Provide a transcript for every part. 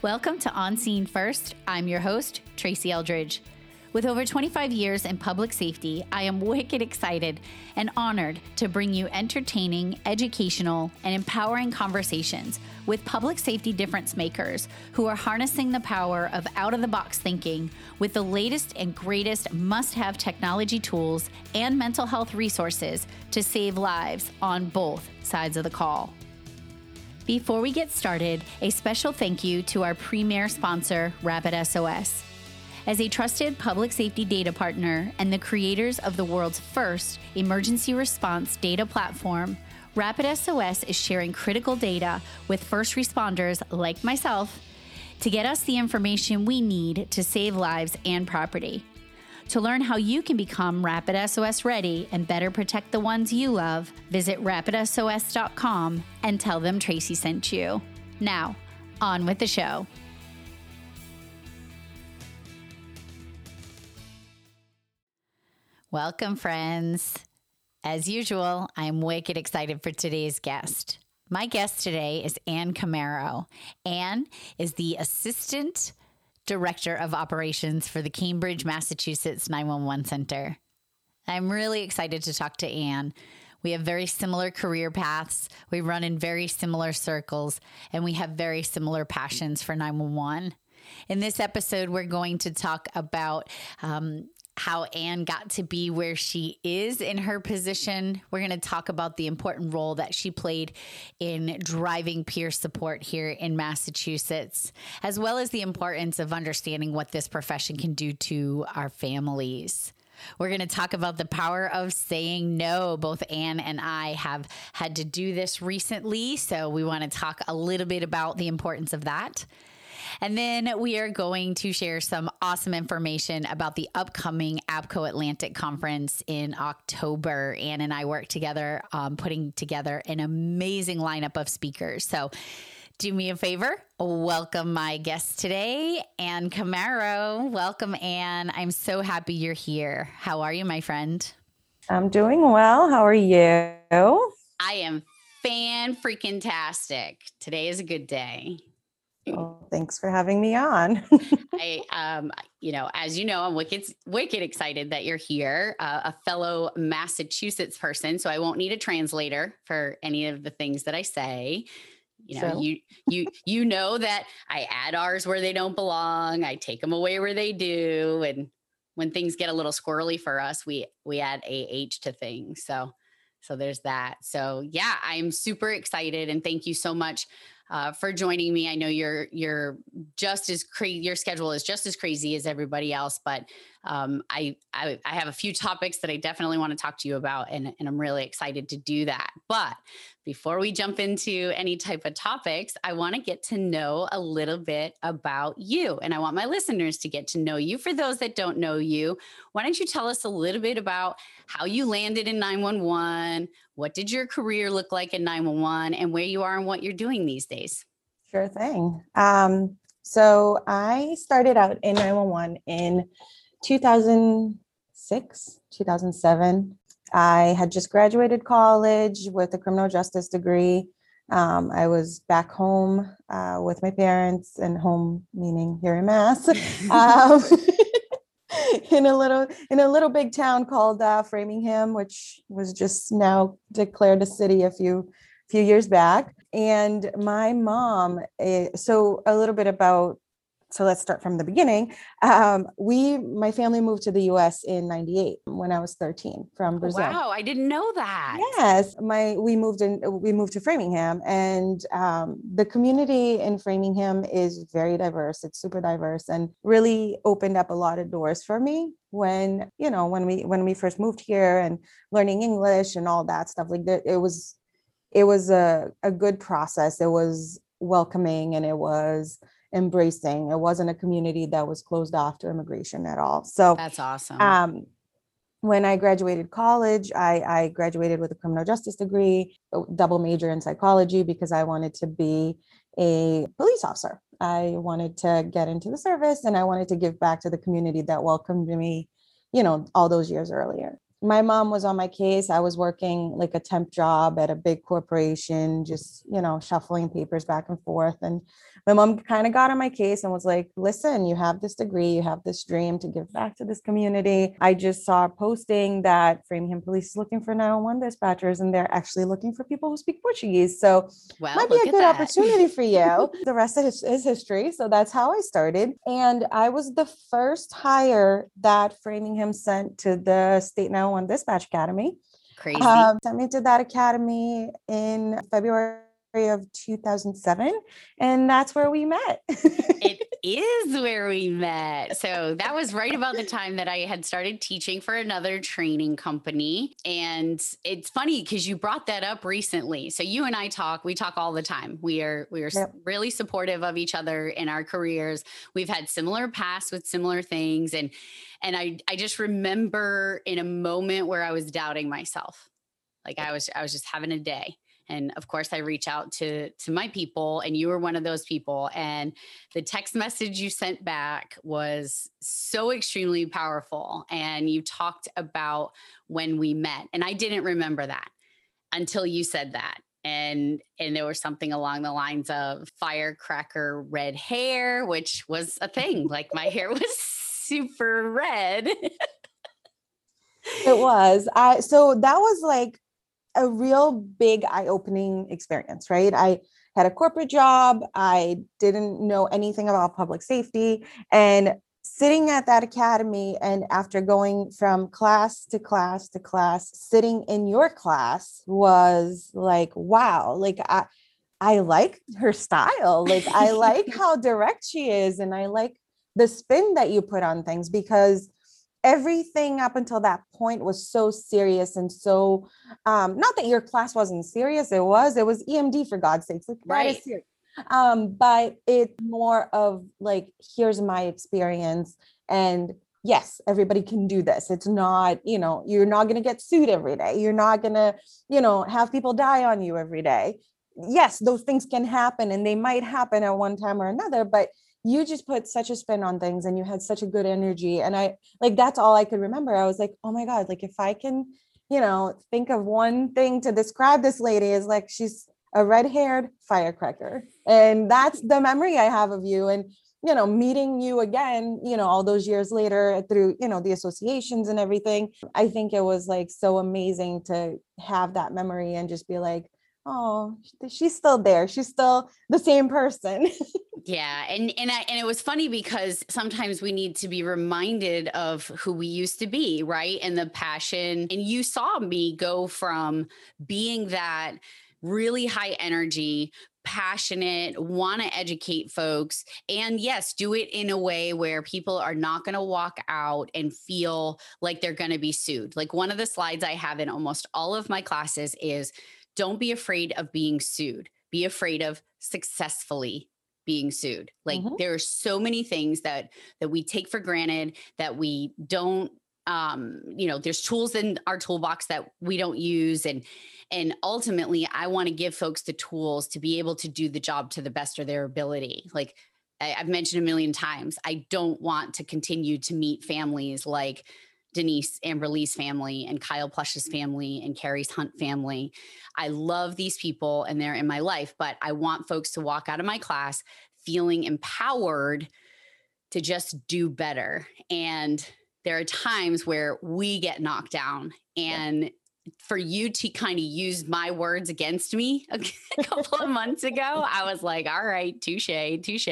Welcome to On Scene First. I'm your host, Tracy Eldridge. With over 25 years in public safety, I am wicked excited and honored to bring you entertaining, educational, and empowering conversations with public safety difference makers who are harnessing the power of out of the box thinking with the latest and greatest must have technology tools and mental health resources to save lives on both sides of the call. Before we get started, a special thank you to our premier sponsor, Rapid SOS. As a trusted public safety data partner and the creators of the world's first emergency response data platform, Rapid SOS is sharing critical data with first responders like myself to get us the information we need to save lives and property. To learn how you can become Rapid SOS ready and better protect the ones you love, visit rapidsos.com and tell them Tracy sent you. Now, on with the show. Welcome, friends. As usual, I'm wicked excited for today's guest. My guest today is Ann Camaro. Ann is the Assistant Director of Operations for the Cambridge, Massachusetts 911 Center. I'm really excited to talk to Anne. We have very similar career paths, we run in very similar circles, and we have very similar passions for 911. In this episode, we're going to talk about um, how Anne got to be where she is in her position. We're going to talk about the important role that she played in driving peer support here in Massachusetts, as well as the importance of understanding what this profession can do to our families. We're going to talk about the power of saying no. Both Anne and I have had to do this recently, so we want to talk a little bit about the importance of that. And then we are going to share some awesome information about the upcoming APCO Atlantic Conference in October. Ann and I work together um, putting together an amazing lineup of speakers. So, do me a favor, welcome my guest today, Ann Camaro. Welcome, Ann. I'm so happy you're here. How are you, my friend? I'm doing well. How are you? I am fan freaking tastic. Today is a good day. Oh, thanks for having me on. I, um, you know, as you know, I'm wicked, wicked excited that you're here, uh, a fellow Massachusetts person. So I won't need a translator for any of the things that I say. You know, so. you you you know that I add R's where they don't belong. I take them away where they do, and when things get a little squirrely for us, we we add a h to things. So so there's that. So yeah, I'm super excited, and thank you so much uh, for joining me. I know you're you're just as crazy. Your schedule is just as crazy as everybody else, but um, I, I, I have a few topics that I definitely want to talk to you about, and and I'm really excited to do that. But before we jump into any type of topics, I want to get to know a little bit about you, and I want my listeners to get to know you. For those that don't know you, why don't you tell us a little bit about how you landed in 911? What did your career look like in 911, and where you are and what you're doing these days? Sure thing. Um, so I started out in 911 in 2006, 2007. I had just graduated college with a criminal justice degree. Um, I was back home uh, with my parents, and home meaning here in Mass, um, in a little in a little big town called uh, Framingham, which was just now declared a city a few few years back. And my mom, uh, so a little bit about so let's start from the beginning. Um, we, my family moved to the U.S. in '98 when I was 13 from Brazil. Wow, I didn't know that. Yes, my we moved in. We moved to Framingham, and um, the community in Framingham is very diverse. It's super diverse, and really opened up a lot of doors for me when you know when we when we first moved here and learning English and all that stuff. Like that, it was it was a a good process. It was welcoming, and it was embracing. It wasn't a community that was closed off to immigration at all. So that's awesome. Um, when I graduated college, I, I graduated with a criminal justice degree, double major in psychology because I wanted to be a police officer. I wanted to get into the service and I wanted to give back to the community that welcomed me, you know, all those years earlier. My mom was on my case. I was working like a temp job at a big corporation, just, you know, shuffling papers back and forth. And my mom kind of got on my case and was like, listen, you have this degree, you have this dream to give back to this community. I just saw a posting that Framingham Police is looking for 911 dispatchers and they're actually looking for people who speak Portuguese. So well, might be a good that. opportunity for you. the rest of his, is history. So that's how I started. And I was the first hire that Framingham sent to the State 911 Dispatch Academy. Crazy. Um, sent me to that academy in February of 2007 and that's where we met it is where we met so that was right about the time that i had started teaching for another training company and it's funny because you brought that up recently so you and i talk we talk all the time we are we are yep. really supportive of each other in our careers we've had similar pasts with similar things and and i i just remember in a moment where i was doubting myself. Like i was i was just having a day. And of course i reach out to to my people and you were one of those people. And the text message you sent back was so extremely powerful. And you talked about when we met. And i didn't remember that until you said that. And and there was something along the lines of firecracker red hair which was a thing. Like my hair was super red it was i so that was like a real big eye-opening experience, right? I had a corporate job. I didn't know anything about public safety. And sitting at that academy and after going from class to class to class, sitting in your class was like, wow, like I I like her style. Like I like how direct she is and I like the spin that you put on things because everything up until that point was so serious and so um not that your class wasn't serious it was it was emd for god's sakes like right. um but it's more of like here's my experience and yes everybody can do this. It's not you know you're not going to get sued every day. You're not going to you know have people die on you every day. Yes those things can happen and they might happen at one time or another but you just put such a spin on things and you had such a good energy. And i like that's all i could remember. I was like oh my god like if i can you know think of one thing to describe this lady is like she's a red-haired firecracker. And that's the memory i have of you. And you know meeting you again you know all those years later through you know the associations and everything i think it was like so amazing to have that memory and just be like oh she's still there she's still the same person yeah and and I, and it was funny because sometimes we need to be reminded of who we used to be right and the passion and you saw me go from being that really high energy passionate, want to educate folks. And yes, do it in a way where people are not going to walk out and feel like they're going to be sued. Like one of the slides I have in almost all of my classes is don't be afraid of being sued. Be afraid of successfully being sued. Like mm-hmm. there are so many things that that we take for granted that we don't um you know there's tools in our toolbox that we don't use and and ultimately i want to give folks the tools to be able to do the job to the best of their ability like I, i've mentioned a million times i don't want to continue to meet families like Denise Amber Lee's family and Kyle Plush's mm-hmm. family and Kari's Hunt family. I love these people and they're in my life, but I want folks to walk out of my class feeling empowered to just do better. And there are times where we get knocked down and for you to kind of use my words against me a, couple of months ago, I was like, all right, touche, touche.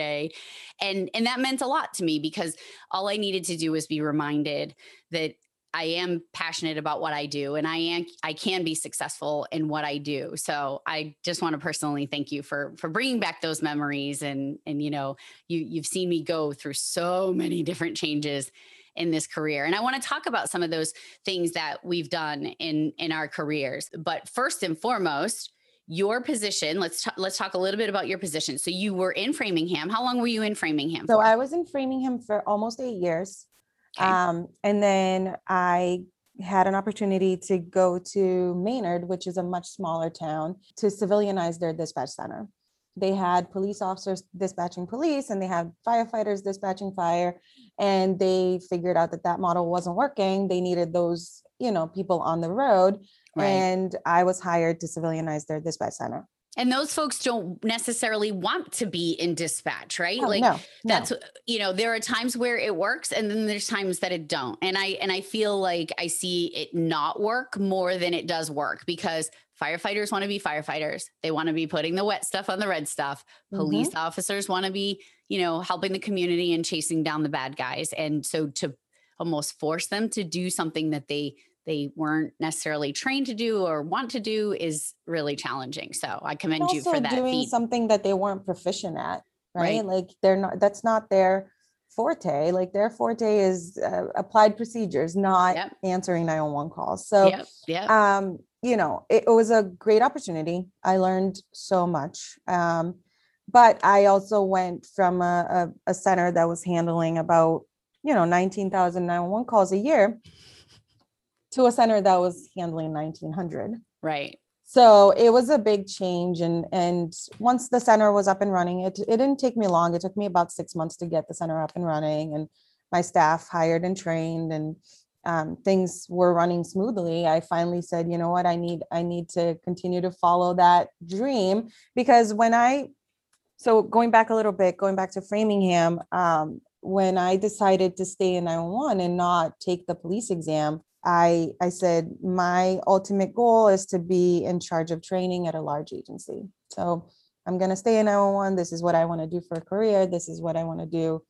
And and that meant a lot to me because all I needed to do was be reminded that I am passionate about what I do and I am I can be successful in what I do. So I just want to personally thank you for for bringing back those memories and and you know you you've seen me go through so many different changes in this career. And I want to talk about some of those things that we've done in in our careers. But first and foremost, your position let's t- let's talk a little bit about your position so you were in framingham how long were you in framingham so for? i was in framingham for almost eight years okay. um, and then i had an opportunity to go to maynard which is a much smaller town to civilianize their dispatch center they had police officers dispatching police and they had firefighters dispatching fire and they figured out that that model wasn't working they needed those you know people on the road Right. and i was hired to civilianize their dispatch center And those folks don't necessarily want to be in dispatch, right? Oh, like no, no. that's you know, there are times where it works and then there's times that it don't. And I and I feel like I see it not work more than it does work because firefighters want to be firefighters. They want to be putting the wet stuff on the red stuff. Police officers want to be, you know, helping the community and chasing down the bad guys. And so to almost force them to do something that they they weren't necessarily trained to do or want to do is really challenging. So I commend you for that doing feat. something that they weren't proficient at right, Right. like they're not that's not their forte like their forte is uh, applied procedures not Yep. answering 911 calls so yep. Yep. um you know it, it was a great opportunity. I learned so much um but i also went from a, a, a center that was handling about you know 19000 911 calls a year to a center that was handling 1900 right. so it was a big change and and once the center was up and running it it didn't take me long. It took me about six months to get the center up and running and my staff hired and trained and um, things were running smoothly i finally said you know what i need i need to continue to follow that dream because when i so going back a little bit going back to framingham um, when i decided to stay in 911 and not take the police exam I I said my ultimate goal is to be in charge of training at a large agency. So I'm gonna stay in 911. This is what I want to do for a career. This is what I want to do.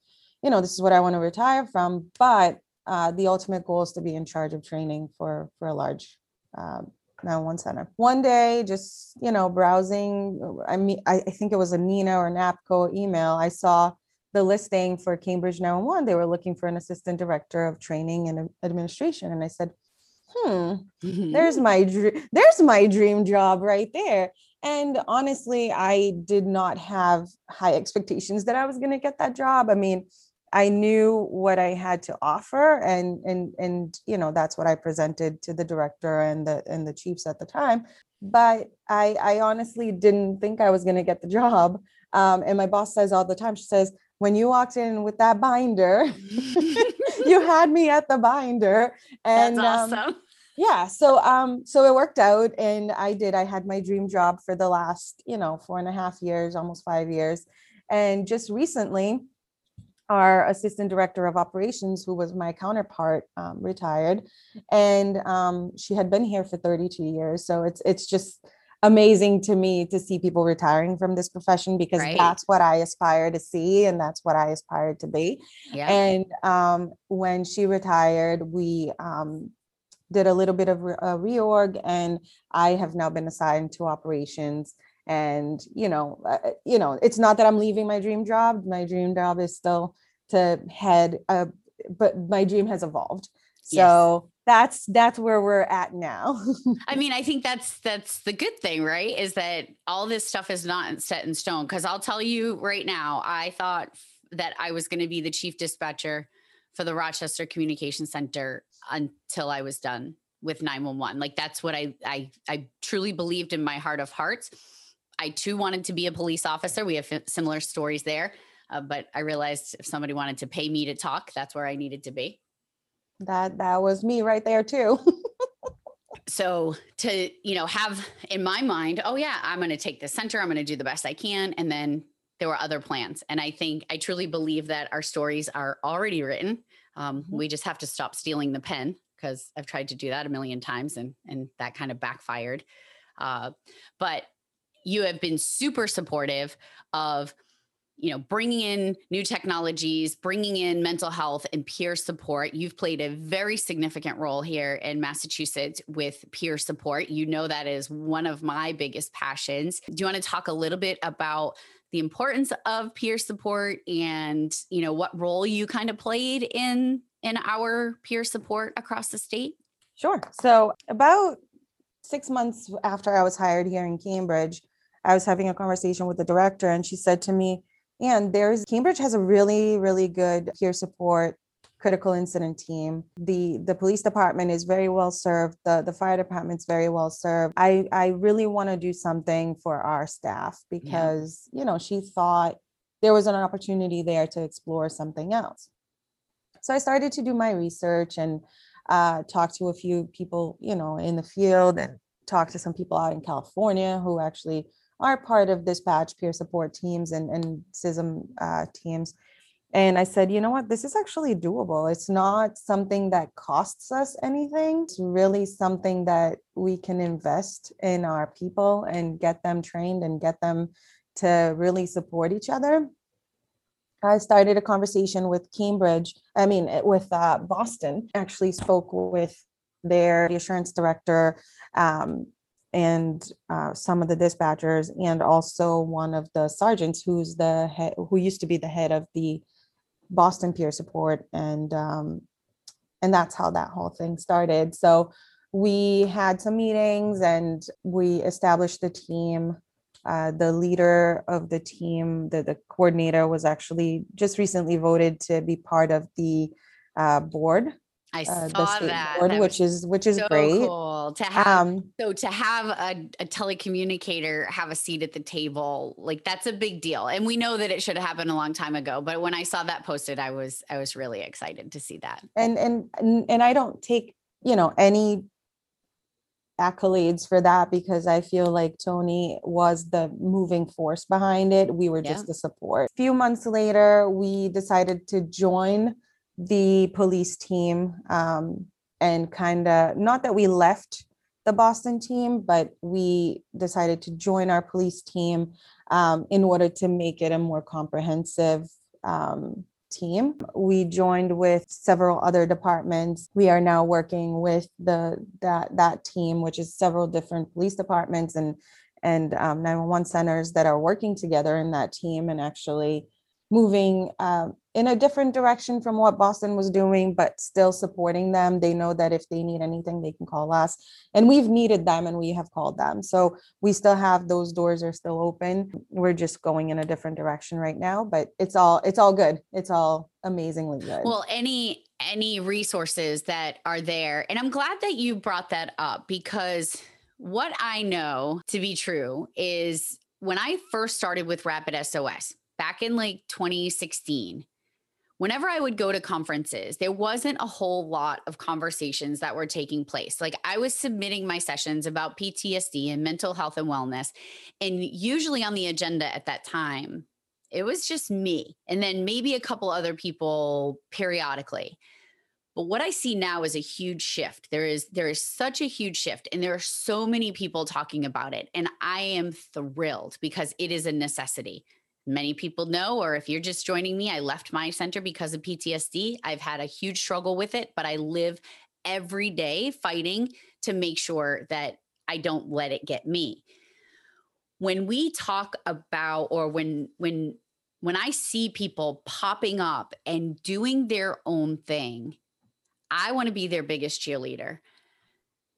You know, this is what I want to retire from. But uh, the ultimate goal is to be in charge of training for for a large um, 911 center. One day, just you know, browsing. I mean, I, I think it was a NENA or NAPCO email. I saw the listing for Cambridge 911, they were looking for an assistant director of training and administration. And I said, hmm, there's my dream, there's my dream job right there. And honestly, I did not have high expectations that I was going to get that job. I mean, I knew what I had to offer and and and you know that's what I presented to the director and the and the chiefs at the time. But I I honestly didn't think I was going to get the job um, and my boss says all the time she says when you walked in with that binder you had me at the binder. And That's um, awesome. yeah so um so it worked out and i did. I had my dream job for the last you know four and a half years almost five years. And just recently our assistant director of operations who was my counterpart um, retired and um, she had been here for 32 years so it's it's just amazing to me to see people retiring from this profession because Right. that's what i aspire to see and that's what i aspire to be Yeah. and um, when she retired, we um, did a little bit of re- a reorg, and I have now been assigned to operations. And you know, uh, uh, you know, it's not that I'm leaving my dream job. My dream job is still to head, uh, but my dream has evolved. Yes. So that's that's where we're at now. I mean, I think that's that's the good thing, right? Is that all this stuff is not set in stone. Because I'll tell you right now, I thought that I was going to be the chief dispatcher for the Rochester Communication Center until I was done with 911. Like that's what I I I truly believed in my heart of hearts. I too wanted to be a police officer. We have fi- similar stories there. Uh, but I realized if somebody wanted to pay me to talk, that's where I needed to be. that that was me right there too. so to you know have in my mind oh yeah i'm going to take the center i'm going to do the best i can and then there were other plans and i think i truly believe that our stories are already written um, Mhm. we just have to stop stealing the pen because i've tried to do that a million times and and that kind of backfired uh, but you have been super supportive of you know bringing in new technologies bringing in mental health and peer support. You've played a very significant role here in massachusetts with peer support. You know that is one of my biggest passions. Do you want to talk a little bit about the importance of peer support and you know what role you kind of played in in our peer support across the state? Sure. So about six months after I was hired here in Cambridge, I was having a conversation with the director, and she said to me, "And there's Cambridge has a really, really good peer support critical incident team. The the police department is very well served. The the fire department's very well served. I I really want to do something for our staff because, you know, she thought there was an opportunity there to explore something else. So I started to do my research and uh, talk to a few people, you know, in the field and talk to some people out in California who actually are part of dispatch peer support teams and, and CISM uh, teams. And I said, you know what, this is actually doable. It's not something that costs us anything. It's really something that we can invest in our people and get them trained and get them to really support each other. I started a conversation with Cambridge, I mean, eh, with uh, Boston, actually spoke with their assurance director um, and uh, some of the dispatchers and also one of the sergeants who's the head, who used to be the head of the Boston peer support and um, and that's how that whole thing started. So we had some meetings and we established the team. Uh, the leader of the team, the, the coordinator was actually just recently voted to be part of the uh, board, I uh, saw that. board, That which is, which is so great. cool to have. Um, so to have a, a telecommunicator have a seat at the table, like that's a big deal. And we know that it should have happened a long time ago. But when I saw that posted, I was I was really excited to see that. and and and and I don't take you know any accolades for that because I feel like Tony was the moving force behind it. We were Yeah. just the support. A few months later, we decided to join the police team um, and kind of not that we left the Boston team, but we decided to join our police team um, in order to make it a more comprehensive um, team. We joined with several other departments. We are now working with the that that team, which is several different police departments and and um, 911 centers that are working together in that team and actually moving um, in a different direction from what Boston was doing, but still supporting them. They know that if they need anything, they can call us. And we've needed them and we have called them. So we still have those doors are still open. We're just going in a different direction right now, but it's all it's all good. It's all amazingly good. Well, any any resources that are there, and I'm glad that you brought that up because what I know to be true is when I first started with Rapid SOS back in like 2016. Whenever I would go to conferences, there wasn't a whole lot of conversations that were taking place. Like I was submitting my sessions about PTSD and mental health and wellness. And usually on the agenda at that time, it was just me and then maybe a couple other people periodically but what i see now is a huge shift there is there is such a huge shift and there are so many people talking about it and i am thrilled because it is a necessity many people know or if you're just joining me i left my center because of ptsd i've had a huge struggle with it but i live every day fighting to make sure that i don't let it get me. When we talk about or when when when i see people popping up and doing their own thing i want to be their biggest cheerleader.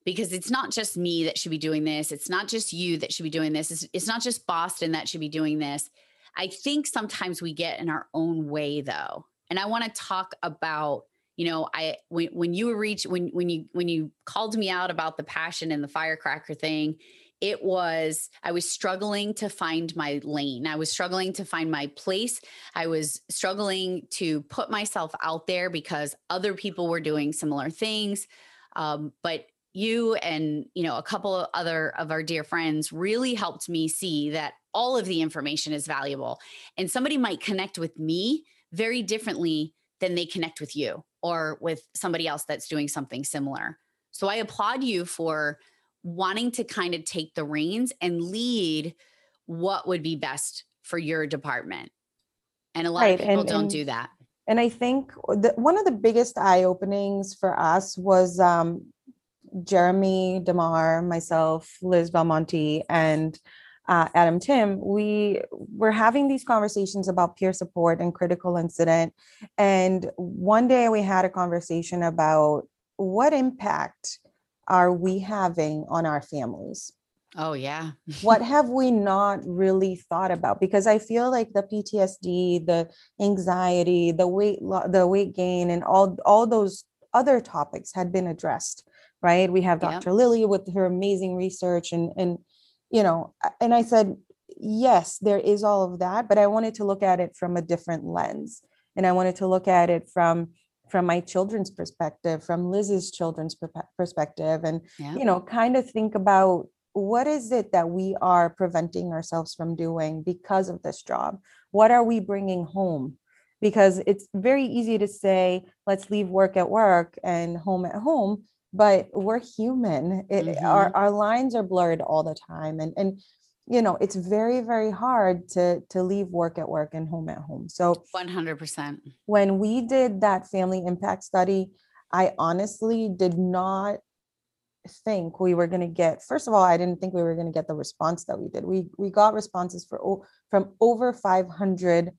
Because it's not just me that should be doing this it's not just you that should be doing this it's, it's not just boston that should be doing this i think sometimes we get in our own way though and i want to talk about you know i when, when you reach when when you when you called me out about the passion and the firecracker thing it was i was struggling to find my lane. I was struggling to find my place. I was struggling to put myself out there because other people were doing similar things um, but you and you know a couple of other of our dear friends really helped me see that all of the information is valuable and somebody might connect with me very differently than they connect with you or with somebody else that's doing something similar so i applaud you for wanting to kind of take the reins and lead what would be best for your department. And a lot Right, of people and- don't and- do that. And I think the, one of the biggest eye openings for us was um, Jeremy Demar, myself, Liz Belmonte, and uh, Adam Timm. We were having these conversations about peer support and critical incident. And one day we had a conversation about what impact are we having on our families? Oh, yeah. what have we not really thought about? Because I feel like the PTSD, the anxiety, the weight, lo- the weight gain, and all all those other topics had been addressed, right? We have Yep. Dr. Lilly with her amazing research, and and you know, and I said, yes, there is all of that, but I wanted to look at it from a different lens, and I wanted to look at it from from my children's perspective, from Liz's children's perspective, and Yeah. you know, kind of think about what is it that we are preventing ourselves from doing because of this job? What are we bringing home? Because it's very easy to say, let's leave work at work and home at home, but we're human. It, our, our lines are blurred all the time. And, and, you know, it's very, very hard to, to leave work at work and home at home. So 100%. when we did that family impact study, I honestly did not think we were going to get first of all i didn't think we were going to get the response that we did we we got responses for from over 500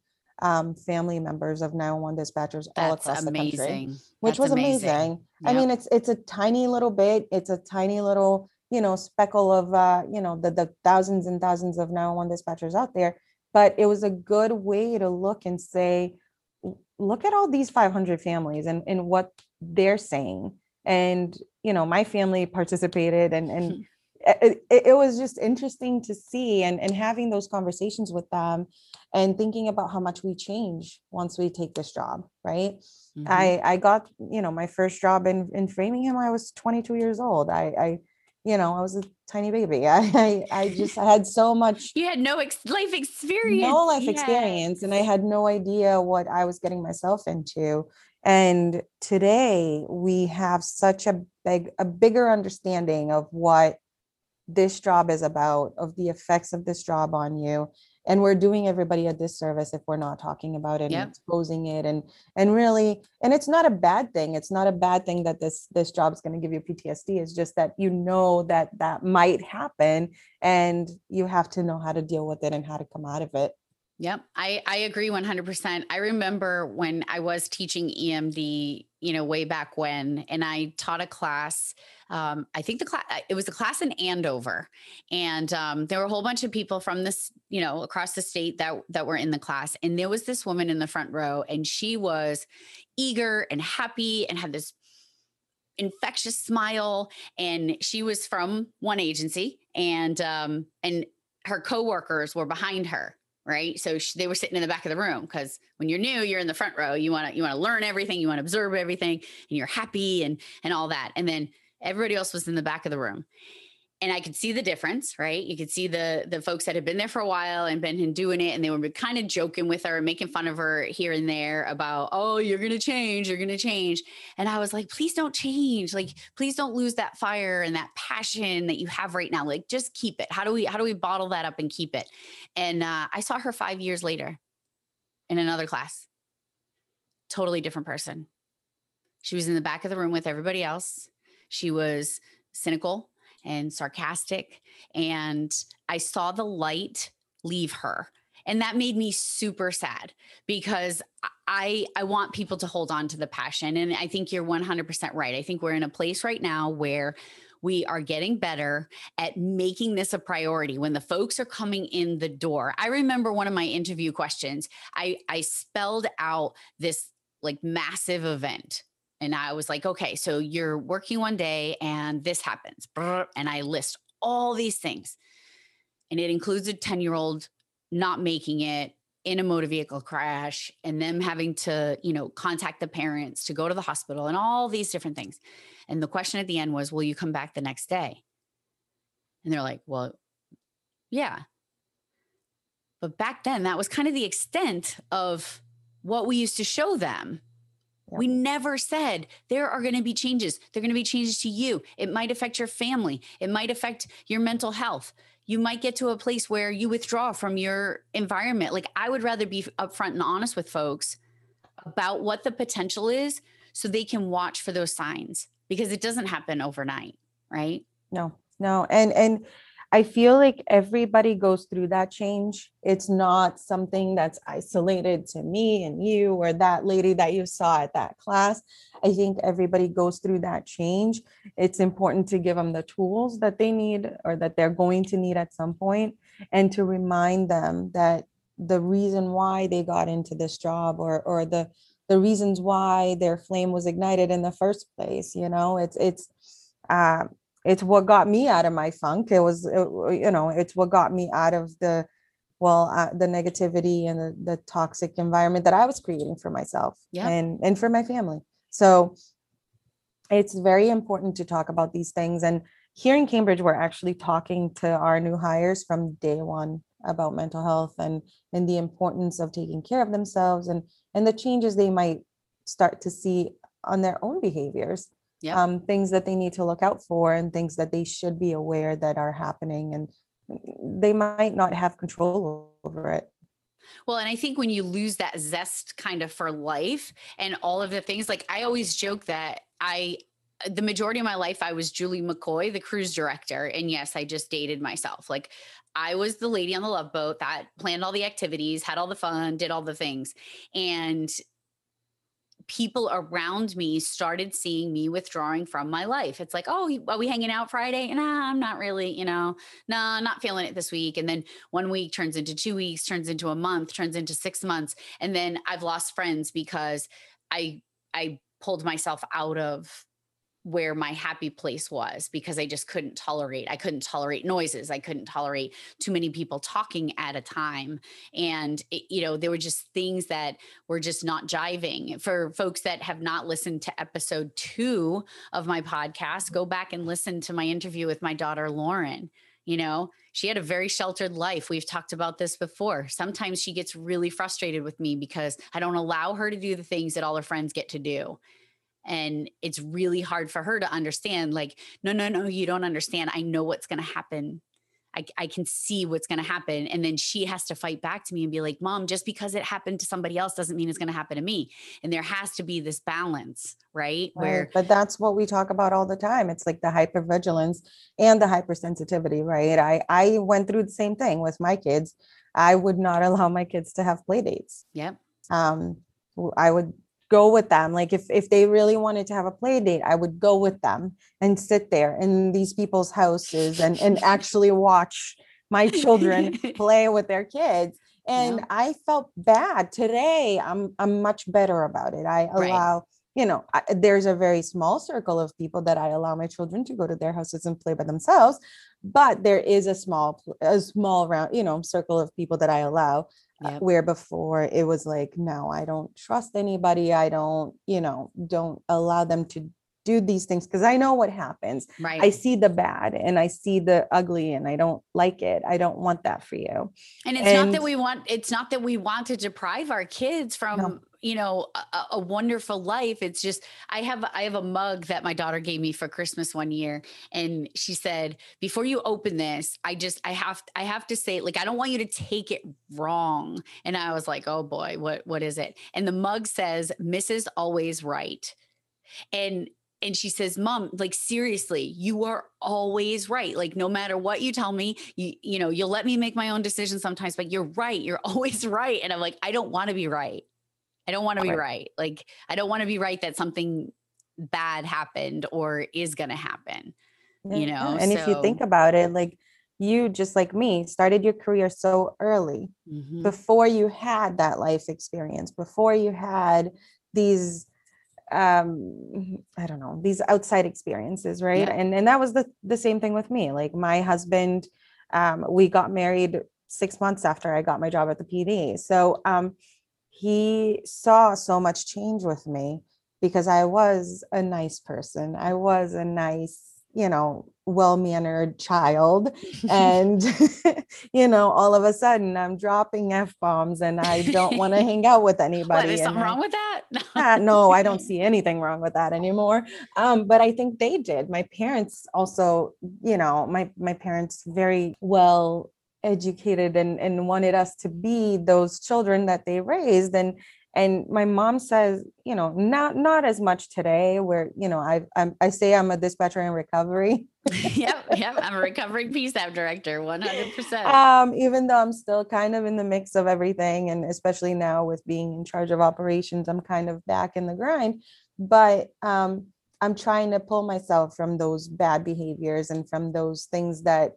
um, family members of 911 dispatchers all That's across the country which That's was amazing, i Yep. mean it's it's a tiny little bit it's a tiny little you know speckle of uh you know the the thousands and thousands of 911 dispatchers out there but it was a good way to look and say look at all these 500 families and and what they're saying. And you know my family participated and and it, it, it was just interesting to see and and having those conversations with them and thinking about how much we change once we take this job right Mhm. I I got you know my first job in in Framingham. I was 22 years old. I I you know I was a tiny baby. I I, I just had so much you had no ex- life experience. no life Yes. experience, and I had no idea what I was getting myself into. And today we have such a big a bigger understanding of what this job is about, of the effects of this job on you. And we're doing everybody a disservice if we're not talking about it and exposing it and and really and it's not a bad thing. It's not a bad thing that this this job is going to give you PTSD. It's just that you know that that might happen and you have to know how to deal with it and how to come out of it. Yep, I I agree 100%. I remember when I was teaching EMD, you know, way back when, and I taught a class. Um, I think the class it was a class in Andover, and um, there were a whole bunch of people from this, you know, across the state that that were in the class, and there was this woman in the front row, and she was eager and happy and had this infectious smile, and she was from one agency, and um, and her coworkers were behind her right? So sh- they were sitting in the back of the room because when you're new you're in the front row. You want to you want to learn everything you want to observe everything and you're happy and and all that. And then everybody else was in the back of the room and i could see the difference right you could see the the folks that had been there for a while and been doing it and they were kind of joking with her and making fun of her here and there about oh you're gonna change you're gonna change and i was like please don't change like please don't lose that fire and that passion that you have right now like just keep it how do we how do we bottle that up and keep it and uh, I saw her five years later in another class. Totally different person. She was in the back of the room with everybody else. She was cynical and sarcastic. And I saw the light leave her. And that made me super sad because I I want people to hold on to the passion. And I think you're 100% right. I think we're in a place right now where we are getting better at making this a priority when the folks are coming in the door. I remember one of my interview questions. I I spelled out this like massive event and I was like, "Okay, so you're working one day and this happens." And I list all these things. And it includes a 10-year-old not making it in a motor vehicle crash and them having to, you know, contact the parents to go to the hospital and all these different things. And the question at the end was, Will you come back the next day? And they're like, Well, yeah. But back then, that was kind of the extent of what we used to show them. Yep. We never said there are going to be changes. There are going to be changes to you. It might affect your family. It might affect your mental health. You might get to a place where you withdraw from your environment. Like, I would rather be upfront and honest with folks about what the potential is so they can watch for those signs because it doesn't happen overnight, right? No, no. And and I feel like everybody goes through that change. It's not something that's isolated to me and you or that lady that you saw at that class. I think everybody goes through that change. It's important to give them the tools that they need or that they're going to need at some point and to remind them that the reason why they got into this job or or the the reasons why their flame was ignited in the first place, you know, it's it's uh, it's what got me out of my funk. It was, it, you know, it's what got me out of the, well, uh, the negativity and the, the toxic environment that I was creating for myself Yeah. and and for my family. So it's very important to talk about these things. And here in Cambridge, we're actually talking to our new hires from day one about mental health and and the importance of taking care of themselves and and the changes they might start to see on their own behaviors Yep. um, things that they need to look out for and things that they should be aware that are happening and they might not have control over it Well, and I think when you lose that zest kind of for life and all of the things, like I always joke that I, the majority of my life, I was Julie McCoy, the cruise director. And yes, I just dated myself. Like I was the lady on the love boat that planned all the activities, had all the fun, did all the things. And people around me started seeing me withdrawing from my life. It's like, oh, are we hanging out Friday? Nah, I'm not really, you know, nah, not feeling it this week. And then one week turns into two weeks, turns into a month, turns into six months. And then I've lost friends because I I pulled myself out of where my happy place was because I just couldn't tolerate. I couldn't tolerate noises. I couldn't tolerate too many people talking at a time. And it, you know, there were just things that were just not jiving. For folks that have not listened to episode 2 of my podcast, go back and listen to my interview with my daughter Lauren. You know, she had a very sheltered life. We've talked about this before. Sometimes she gets really frustrated with me because I don't allow her to do the things that all her friends get to do. And it's really hard for her to understand like, no, no, no, you don't understand. I know what's going to happen. I, I can see what's going to happen. And then she has to fight back to me and be like, Mom, just because it happened to somebody else doesn't mean it's going to happen to me. And there has to be this balance, right? Where, but that's what we talk about all the time it's like the hypervigilance and the hypersensitivity right i i went through the same thing with my kids i would not allow my kids to have play dates yep. um i would go with them like if if they really wanted to have a play date i would go with them and sit there in these people's houses and and actually watch my children play with their kids and Yeah. i felt bad today i'm i'm much better about it i Right. allow you know I, there's a very small circle of people that i allow my children to go to their houses and play by themselves but there is a small a small round you know circle of people that i allow Yep. where before it was like no i don't trust anybody i don't you know don't allow them to do these things because i know what happens Right. i see the bad and i see the ugly and i don't like it i don't want that for you And it's not that we want it's not that we want to deprive our kids from, you know, a, a- wonderful life. It's just I have I have a mug that my daughter gave me for Christmas one year and she said, "Before you open this, I just I have I have to say like I don't want you to take it wrong." And I was like, "Oh boy, what what is it?" And the mug says, "Mrs. Always Right." And and she says, "Mom, like seriously, you are always right. Like no matter what you tell me, you you know, you'll let me make my own decisions sometimes, but you're right. You're always right." And I'm like, "I don't want to be right. I don't want to be Right. right. Like I don't want to be right that something bad happened or is going to happen." You know, and if you think about it like you just like me started your career so early Mhm. before you had that life experience before you had these um i don't know these outside experiences right Yeah. and and that was the the same thing with me like my husband um we got married 6 months after i got my job at the pd so um he saw so much change with me because i was a nice person. I was a nice you know well-mannered child and you know all of a sudden i'm dropping f-bombs and i don't want to hang out with anybody What, is something I- wrong with that? No i don't see anything wrong with that anymore. Um, but i think they did. My parents also you know my my parents very well educated and and wanted us to be those children that they raised and and my mom says you know not not as much today where you know i I'm, i say i'm a dispatcher in recovery yep, yep. I'm a recovering PSAP director, 100%. Um, even though I'm still kind of in the mix of everything, and especially now with being in charge of operations, I'm kind of back in the grind. But um, I'm trying to pull myself from those bad behaviors and from those things that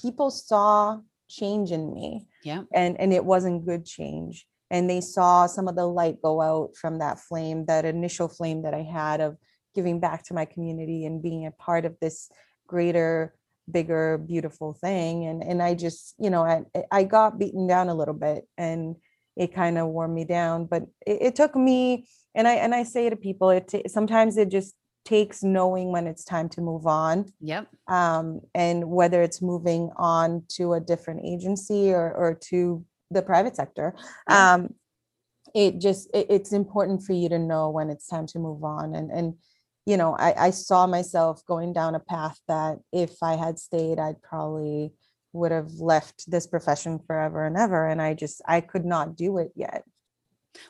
people saw change in me. Yeah. And and it wasn't good change. And they saw some of the light go out from that flame, that initial flame that I had of giving back to my community and being a part of this greater bigger beautiful thing and and i just you know i i got beaten down a little bit and it kind of wore me down but it, it, took me and i and i say to people it t- sometimes it just takes knowing when it's time to move on yep um and whether it's moving on to a different agency or or to the private sector yeah. um it just it, it's important for you to know when it's time to move on and and you know, I, I saw myself going down a path that if I had stayed, I'd probably would have left this profession forever and ever. And I just, I could not do it yet.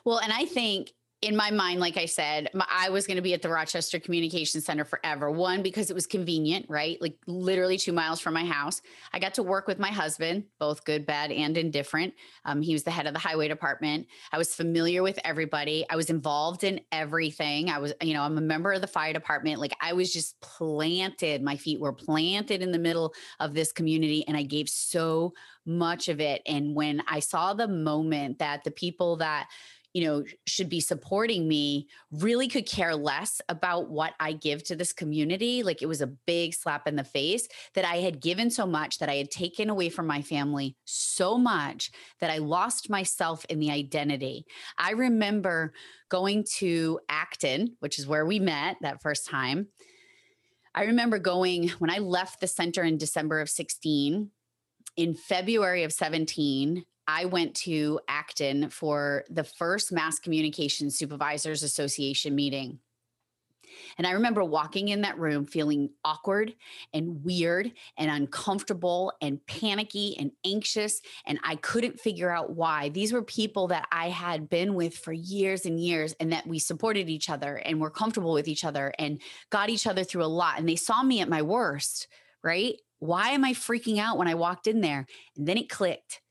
Well, and I think in my mind, like I said, my, I was going to be at the Rochester Communication Center forever. One, because it was convenient, right? Like literally two miles from my house. I got to work with my husband, both good, bad, and indifferent. Um, he was the head of the highway department. I was familiar with everybody. I was involved in everything. I was, you know, I'm a member of the fire department. Like I was just planted. My feet were planted in the middle of this community, and I gave so much of it. And when I saw the moment that the people that you know should be supporting me really could care less about what i give to this community like it was a big slap in the face that i had given so much that i had taken away from my family so much that i lost myself in the identity. I remember going to acton which is where we met that first time. I remember going when i left the center in december of 16 in February of 17, I went to Acton for the first Mass Communication Supervisors Association meeting. And I remember walking in that room feeling awkward and weird and uncomfortable and panicky and anxious. And I couldn't figure out why. These were people that I had been with for years and years and that we supported each other and were comfortable with each other and got each other through a lot. And they saw me at my worst, right? Why am I freaking out when I walked in there? And then it clicked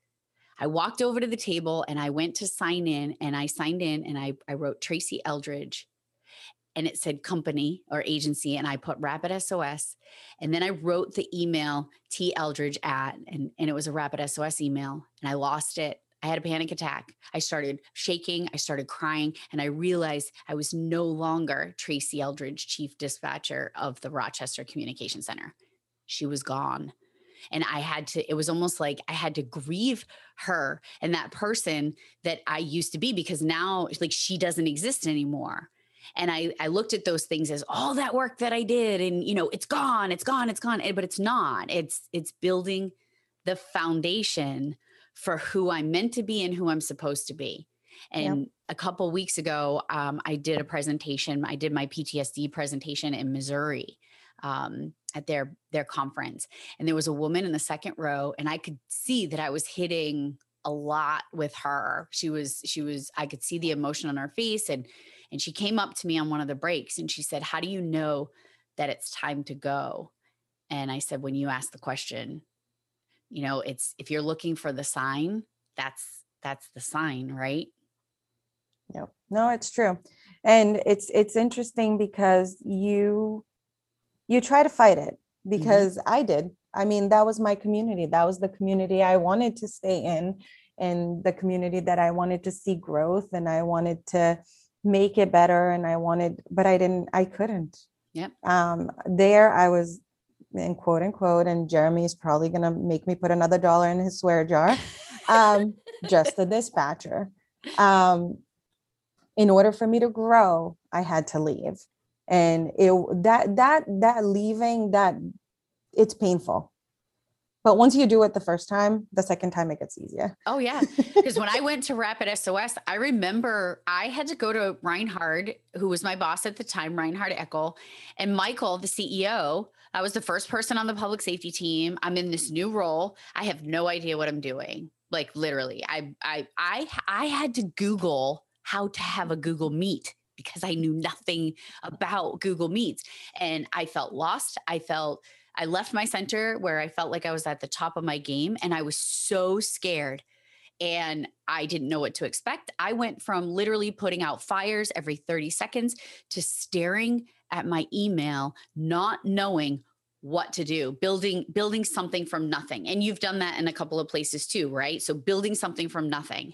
I walked over to the table and I went to sign in and I signed in and I, I wrote Tracy Eldridge and it said company or agency and I put Rapid SOS. And then I wrote the email T Eldridge at, and, and it was a Rapid SOS email and I lost it. I had a panic attack. I started shaking. I started crying. And I realized I was no longer Tracy Eldridge, chief dispatcher of the Rochester Communication Center. She was gone and i had to it was almost like i had to grieve her and that person that i used to be because now like she doesn't exist anymore. And i i looked at those things as all that work that i did and you know it's gone it's gone it's gone but it's not. It's it's building the foundation for who i'm meant to be and who i'm supposed to be. And yep. a couple weeks ago um, i did a presentation i did my ptsd presentation in missouri um, at their their conference and there was a woman in the second row and i could see that i was hitting a lot with her. She was she was i could see the emotion on her face and and she came up to me on one of the breaks and she said how do you know that it's time to go? And i said when you ask the question. You know it's if you're looking for the sign that's that's the sign right? Yep. No it's true. And it's it's interesting because you you try to fight it mm-hmm. because mm-hmm. I did. I mean, that was my community. That was the community I wanted to stay in and the community that I wanted to see growth and I wanted to make it better and I wanted but I didn't I couldn't. Yep. Um there I was in quote unquote and Jeremy's probably going to make me put another dollar in his swear jar. Um just a dispatcher. Um in order for me to grow, I had to leave and it that that that leaving that it's painful. But once you do it the first time the second time it gets easier. Oh yeah. Because when i went to rapid sos i remember i had to go to reinhard who was my boss at the time reinhard Ekl. And michael the ceo i was the first person on the public safety team. I'm in this new role. I have no idea what i'm doing. Like literally i i i, I had to google how to have a google meet because I knew nothing about Google Meets. And I felt lost. I felt I left my center where I felt like I was at the top of my game and I was so scared and I didn't know what to expect. I went from literally putting out fires every 30 seconds to staring at my email, not knowing what to do building building something from nothing and you've done that in a couple of places too right so building something from nothing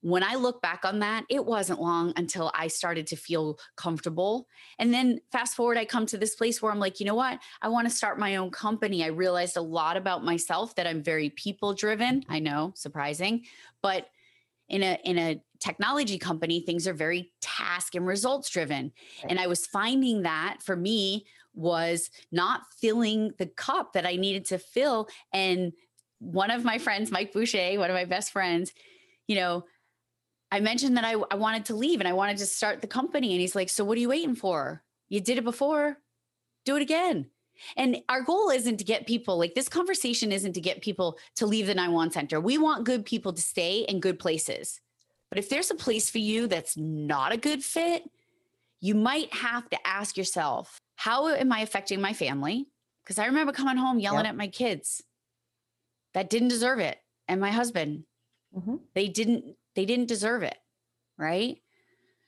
when I look back on that, it wasn't long until I started to feel comfortable. And then fast forward, I come to this place where I'm like, you know what? I want to start my own company. I realized a lot about myself that I'm very people driven. I know, surprising, but in a in a technology company, things are very task and results driven. And I was finding that for me was not filling the cup that I needed to fill. And one of my friends, Mike Boucher, one of my best friends, you know, I mentioned that I, I wanted to leave and I wanted to start the company. And he's like, So what are you waiting for? You did it before, do it again. And our goal isn't to get people like this conversation isn't to get people to leave the 911 center. We want good people to stay in good places. But if there's a place for you that's not a good fit, you might have to ask yourself, how am I affecting my family? Because I remember coming home yelling yep. at my kids that didn't deserve it. And my husband, mm-hmm. they didn't they didn't deserve it. Right.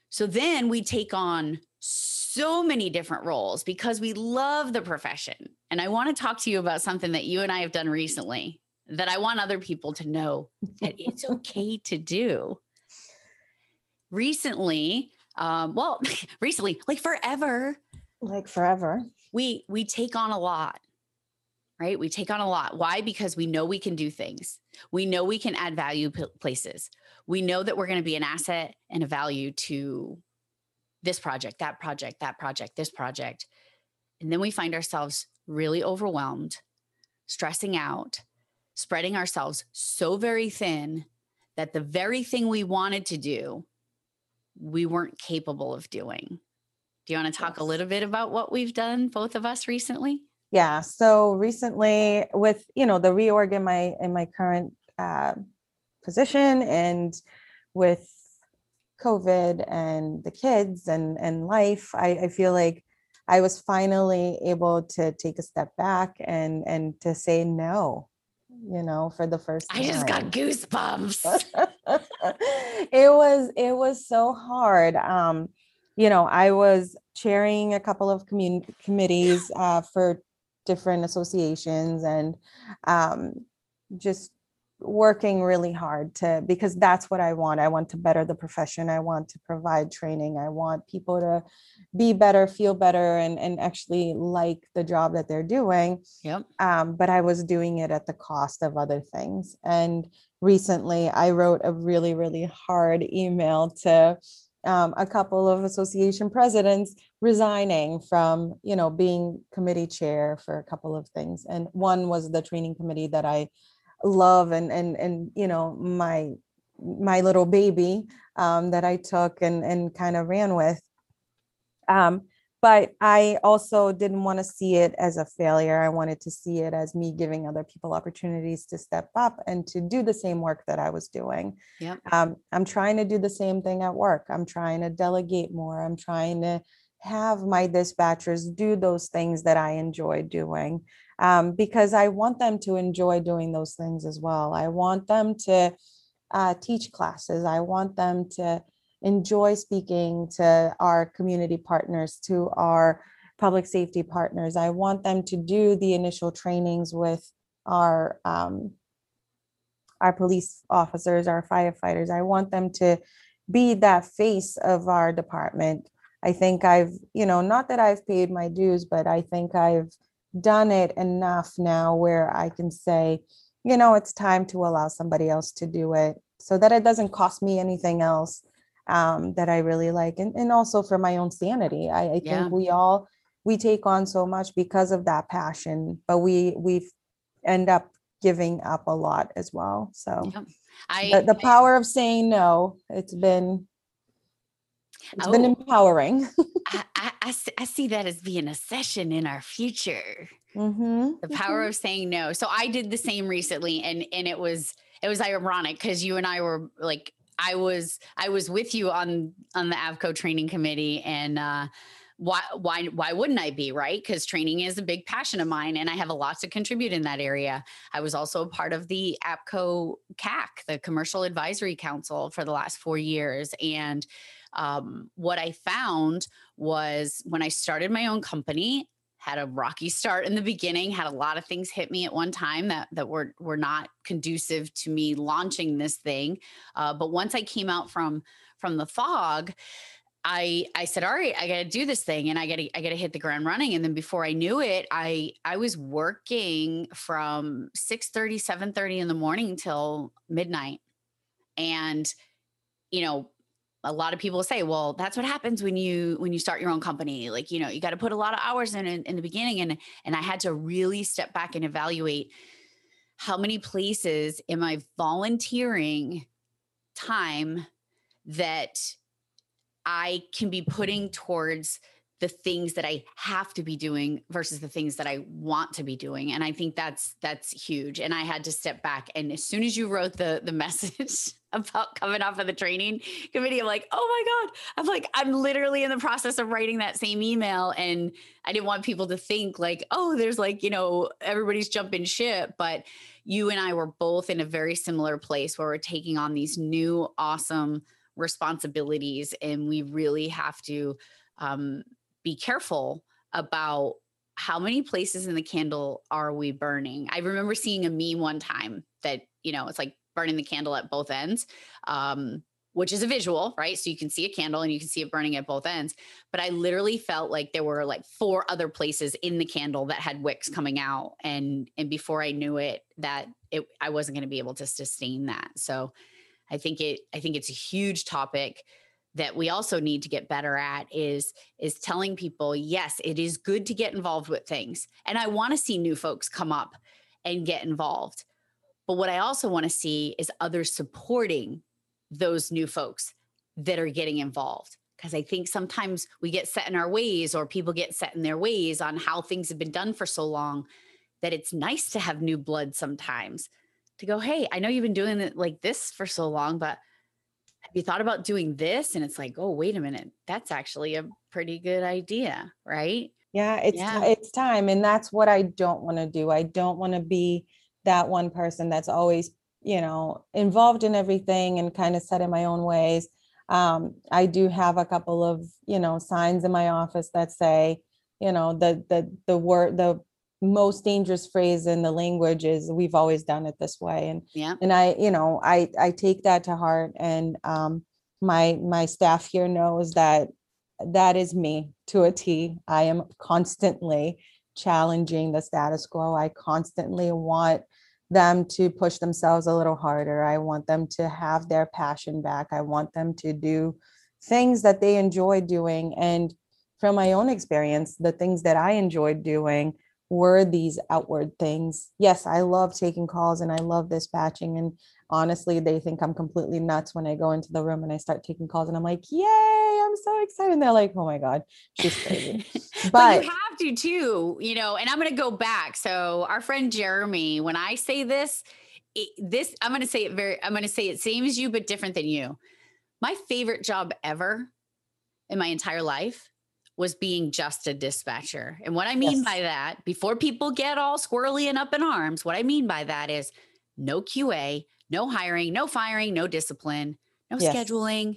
So then we take on so many different roles because we love the profession. And I want to talk to you about something that you and I have done recently that I want other people to know that it's okay to do. Recently, um, well, recently, like forever, like forever, we we take on a lot right? We take on a lot. Why? Because we know we can do things. We know we can add value p- places. We know that we're going to be an asset and a value to this project, that project, that project, this project. And then we find ourselves really overwhelmed, stressing out, spreading ourselves so very thin that the very thing we wanted to do, we weren't capable of doing. Do you want to talk yes. a little bit about what we've done, both of us recently? Yeah. So recently, with you know the reorg in my in my current uh, position, and with COVID and the kids and and life, I, I feel like I was finally able to take a step back and and to say no you know for the first time. I just got goosebumps. it was it was so hard. Um, you know, I was chairing a couple of community committees uh, for different associations and um, just working really hard to because that's what I want. I want to better the profession. I want to provide training. I want people to be better, feel better, and and actually like the job that they're doing. Yep. Um, but I was doing it at the cost of other things. And recently, I wrote a really really hard email to um, a couple of association presidents resigning from you know being committee chair for a couple of things and one was the training committee that i love and and and you know my my little baby um, that i took and and kind of ran with um, but I also didn't want to see it as a failure. I wanted to see it as me giving other people opportunities to step up and to do the same work that I was doing. Yeah. Um, I'm trying to do the same thing at work. I'm trying to delegate more. I'm trying to have my dispatchers do those things that I enjoy doing um, because I want them to enjoy doing those things as well. I want them to uh, teach classes. I want them to enjoy speaking to our community partners, to our public safety partners. I want them to do the initial trainings with our um, our police officers, our firefighters. I want them to be that face of our department. I think I've, you know, not that I've paid my dues, but I think I've done it enough now where I can say, you know, it's time to allow somebody else to do it so that it doesn't cost me anything else um, that I really like, and and also for my own sanity. I, I yeah. think we all we take on so much because of that passion, but we we end up giving up a lot as well. So. I, the, the power of saying no, it's been it's oh, been empowering. I, I, I, see that as being a session in our future. Mm-hmm. The power mm-hmm. of saying no. So I did the same recently, and and it was it was ironic because you and I were like I was I was with you on on the APCO training committee and uh why why why wouldn't I be right? Because training is a big passion of mine, and I have a lot to contribute in that area. I was also a part of the APCO CAC, the Commercial Advisory Council, for the last four years, and um, what I found was when I started my own company, had a rocky start in the beginning, had a lot of things hit me at one time that that were were not conducive to me launching this thing. Uh, but once I came out from from the fog, I I said, all right, I got to do this thing, and I got to I got to hit the ground running. And then before I knew it, I I was working from 6 30, 7 30 in the morning till midnight. And, you know, a lot of people say, well, that's what happens when you when you start your own company. Like, you know, you got to put a lot of hours in, in in the beginning. And and I had to really step back and evaluate how many places am I volunteering time that I can be putting towards the things that I have to be doing versus the things that I want to be doing. And I think that's that's huge. And I had to step back. And as soon as you wrote the the message about coming off of the training committee, I'm like, oh my God. I'm like, I'm literally in the process of writing that same email. And I didn't want people to think like, oh, there's like, you know, everybody's jumping ship. But you and I were both in a very similar place where we're taking on these new awesome responsibilities and we really have to um, be careful about how many places in the candle are we burning i remember seeing a meme one time that you know it's like burning the candle at both ends um, which is a visual right? So you can see a candle and you can see it burning at both ends. But i literally felt like there were like four other places in the candle that had wicks coming out. And and before i knew it that it i wasn't going to be able to sustain that. So I think it I think it's a huge topic that we also need to get better at is is telling people yes it is good to get involved with things. And i want to see new folks come up and get involved but what i also want to see is others supporting those new folks that are getting involved because i think sometimes we get set in our ways or people get set in their ways on how things have been done for so long that it's nice to have new blood sometimes to go, hey, I know you've been doing it like this for so long, but have you thought about doing this? And it's like, oh, wait a minute, that's actually a pretty good idea, right? Yeah, it's yeah. it's time, and that's what I don't want to do. I don't want to be that one person that's always, you know, involved in everything and kind of set in my own ways. Um, I do have a couple of, you know, signs in my office that say, you know, the the the word the most dangerous phrase in the language is we've always done it this way. And yeah. and i you know i i take that to heart and um my my staff here knows that that is me to a t. I am constantly challenging the status quo. I constantly want them to push themselves a little harder. I want them to have their passion back. I want them to do things that they enjoy doing. And from my own experience the things that i enjoyed doing were these outward things. Yes, I love taking calls and I love dispatching. And honestly, they think I'm completely nuts when I go into the room and I start taking calls and I'm like, yay, I'm so excited. And they're like, oh my God, she's crazy. but, but you have to too, you know, and I'm going to go back. So our friend Jeremy, when I say this, it, this, I'm going to say it very, I'm going to say it same as you, but different than you. My favorite job ever in my entire life was being just a dispatcher. And what I mean yes. by that, before people get all squirrely and up in arms, what I mean by that is no QA, no hiring, no firing, no discipline, no yes. scheduling,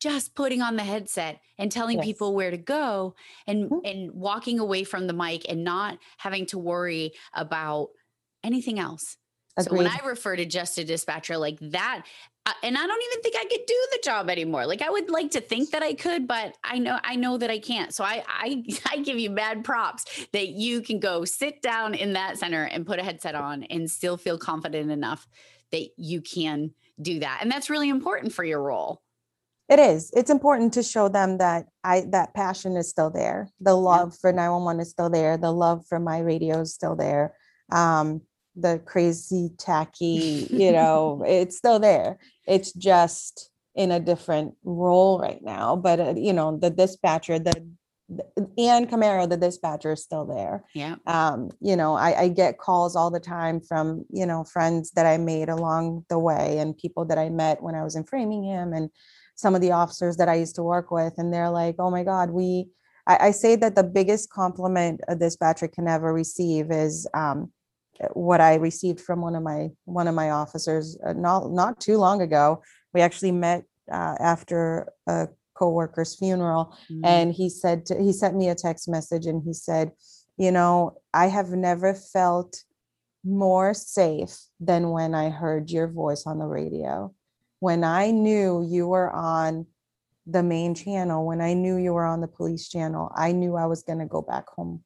just putting on the headset and telling yes. people where to go and mm-hmm. and walking away from the mic and not having to worry about anything else. Agreed. So when I refer to just a dispatcher like that, and I don't even think I could do the job anymore. Like I would like to think that I could, but I know I know that I can't. So I I I give you bad props that you can go sit down in that center and put a headset on and still feel confident enough that you can do that. And that's really important for your role. It is. It's important to show them that I that passion is still there. The love yeah. for 911 is still there. The love for my radio is still there. Um, the crazy tacky you know it's still there it's just in a different role right now but uh, you know the dispatcher the Ann Camaro, the dispatcher, is still there. Yeah. Um, you know, I, I get calls all the time from, you know, friends that I made along the way and people that I met when I was in Framingham and some of the officers that I used to work with. And they're like, oh my God, we I, I say that the biggest compliment a dispatcher can ever receive is um, what I received from one of my one of my officers uh, not not too long ago. We actually met uh, after a coworker's funeral, Mm. and he said to, he sent me a text message, and he said, you know, I have never felt more safe than when I heard your voice on the radio. When I knew you were on the main channel, when I knew you were on the police channel, I knew I was going to go back home.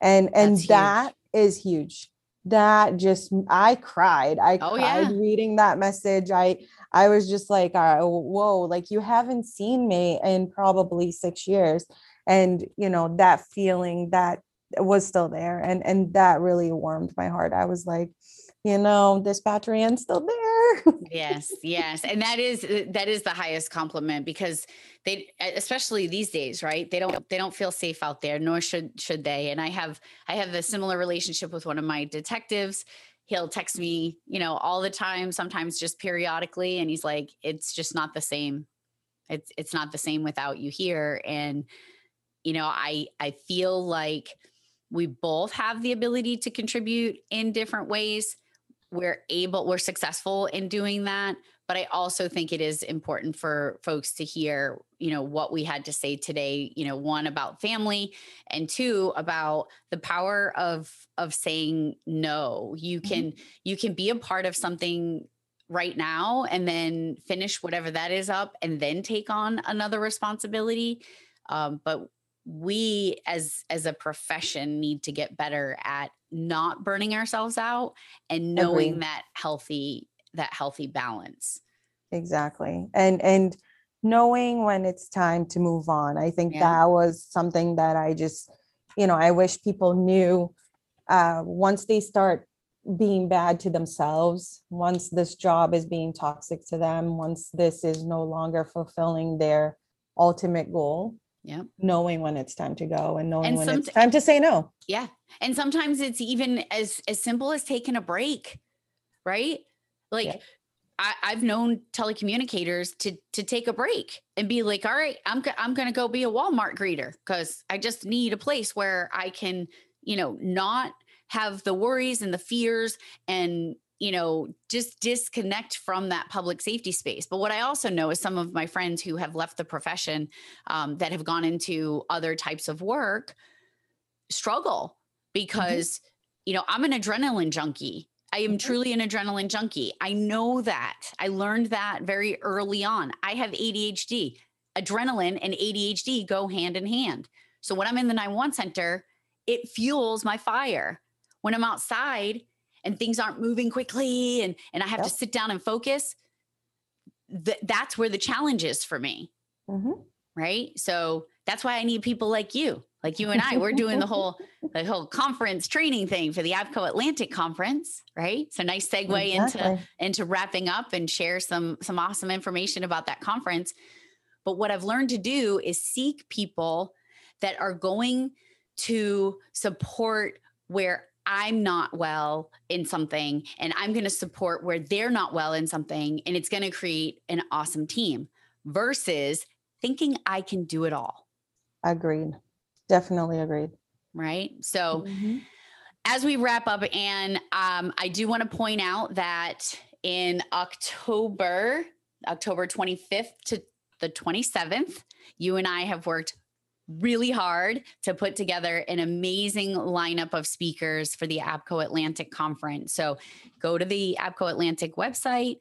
And and That's huge. that is huge. That just I cried. I Oh, cried yeah. reading that message. I I was just like, uh, whoa, like you haven't seen me in probably six years. And you know, that feeling that was still there. And and that really warmed my heart. I was like, you know, dispatcher Ann's still there. yes yes and that is uh, that is the highest compliment because they especially these days right? They don't they don't feel safe out there nor should should they and i have i have a similar relationship with one of my detectives. He'll text me you know all the time sometimes just periodically and he's like it's just not the same. It's it's not the same without you here and you know i i feel like we both have the ability to contribute in different ways we're able we're successful in doing that but i also think it is important for folks to hear you know what we had to say today you know one about family and two about the power of of saying no you Mhm. can you can be a part of something right now and then finish whatever that is up and then take on another responsibility um, but we as as a profession need to get better at not burning ourselves out and knowing Agreed. that healthy that healthy balance Exactly. And and knowing when it's time to move on. I think Yeah. that was something that I just, you know, I wish people knew uh once they start being bad to themselves, once this job is being toxic to them, once this is no longer fulfilling their ultimate goal, yeah knowing when it's time to go and knowing And when it's time to say no. yeah and sometimes it's even as as simple as taking a break right like Yeah. I, I've known telecommunicators to to take a break and be like, all right, I'm I'm gonna go be a Walmart greeter because I just need a place where I can, you know, not have the worries and the fears and you know just disconnect from that public safety space. But what I also know is some of my friends who have left the profession um, that have gone into other types of work struggle because you know I'm an adrenaline junkie. I am Mhm. truly an adrenaline junkie. I know that. I learned that very early on. I have ADHD. Adrenaline and ADHD go hand in hand. So when I'm in the 911 center, it fuels my fire. When I'm outside and things aren't moving quickly and, and I have to sit down and focus, th- that's where the challenge is for me. Mhm. right? So that's why i need people like you like you and i. We're doing the whole the whole conference training thing for the APCO atlantic conference right? So nice segue into into wrapping up and share some some awesome information about that conference. But what i've learned to do is seek people that are going to support where i'm not well in something and i'm going to support where they're not well in something and it's going to create an awesome team versus thinking i can do it all Agreed. Definitely agreed. right so Mhm. as we wrap up, Anne, um, I do want to point out that in October, October 25th to the 27th, you and I have worked really hard to put together an amazing lineup of speakers for the APCO Atlantic conference. So go to the APCO Atlantic website,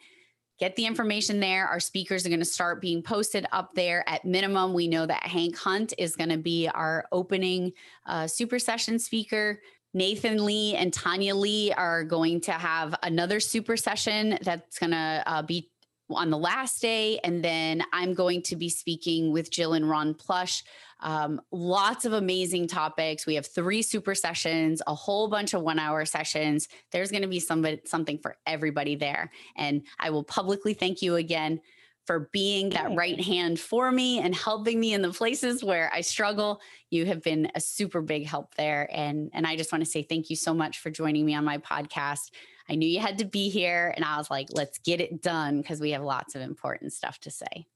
get the information there. Our speakers are going to start being posted up there. At minimum, we know that Hank Hunt is going to be our opening uh, super session speaker. Nathan Lee and Tanya Lee are going to have another super session that's going to uh, be on the last day. And then I'm going to be speaking with Jill and Ron Plush. Um, lots of amazing topics. We have three super sessions, a whole bunch of one hour sessions. There's going to be somebody, something for everybody there. And I will publicly thank you again for being that right hand for me and helping me in the places where I struggle. You have been a super big help there. And, and I just want to say thank you so much for joining me on my podcast. I knew you had to be here, and I was like, let's get it done because we have lots of important stuff to say.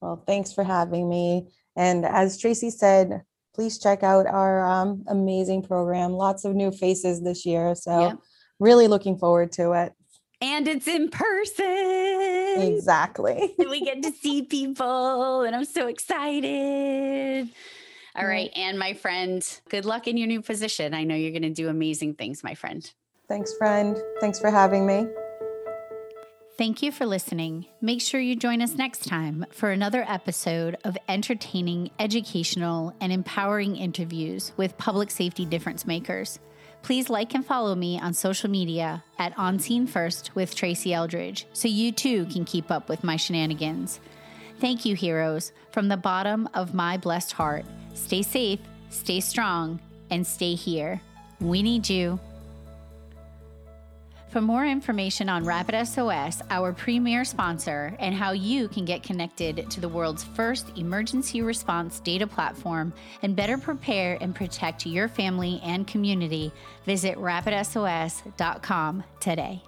Well, thanks for having me. And as Tracy said, please check out our um, amazing program. Lots of new faces this year. So, Yep. really looking forward to it. And it's in person. Exactly. and we get to see people, and I'm so excited. All right. And my friend, good luck in your new position. I know you're going to do amazing things, my friend. Thanks, friend. Thanks for having me. Thank you for listening. Make sure you join us next time for another episode of entertaining, educational, and empowering interviews with public safety difference makers. Please like and follow me on social media at On Scene First with Tracy Eldridge so you too can keep up with my shenanigans. Thank you, heroes, from the bottom of my blessed heart. Stay safe, stay strong, and stay here. We need you. For more information on Rapid SOS, our premier sponsor, and how you can get connected to the world's first emergency response data platform and better prepare and protect your family and community, visit rapidsos.com today.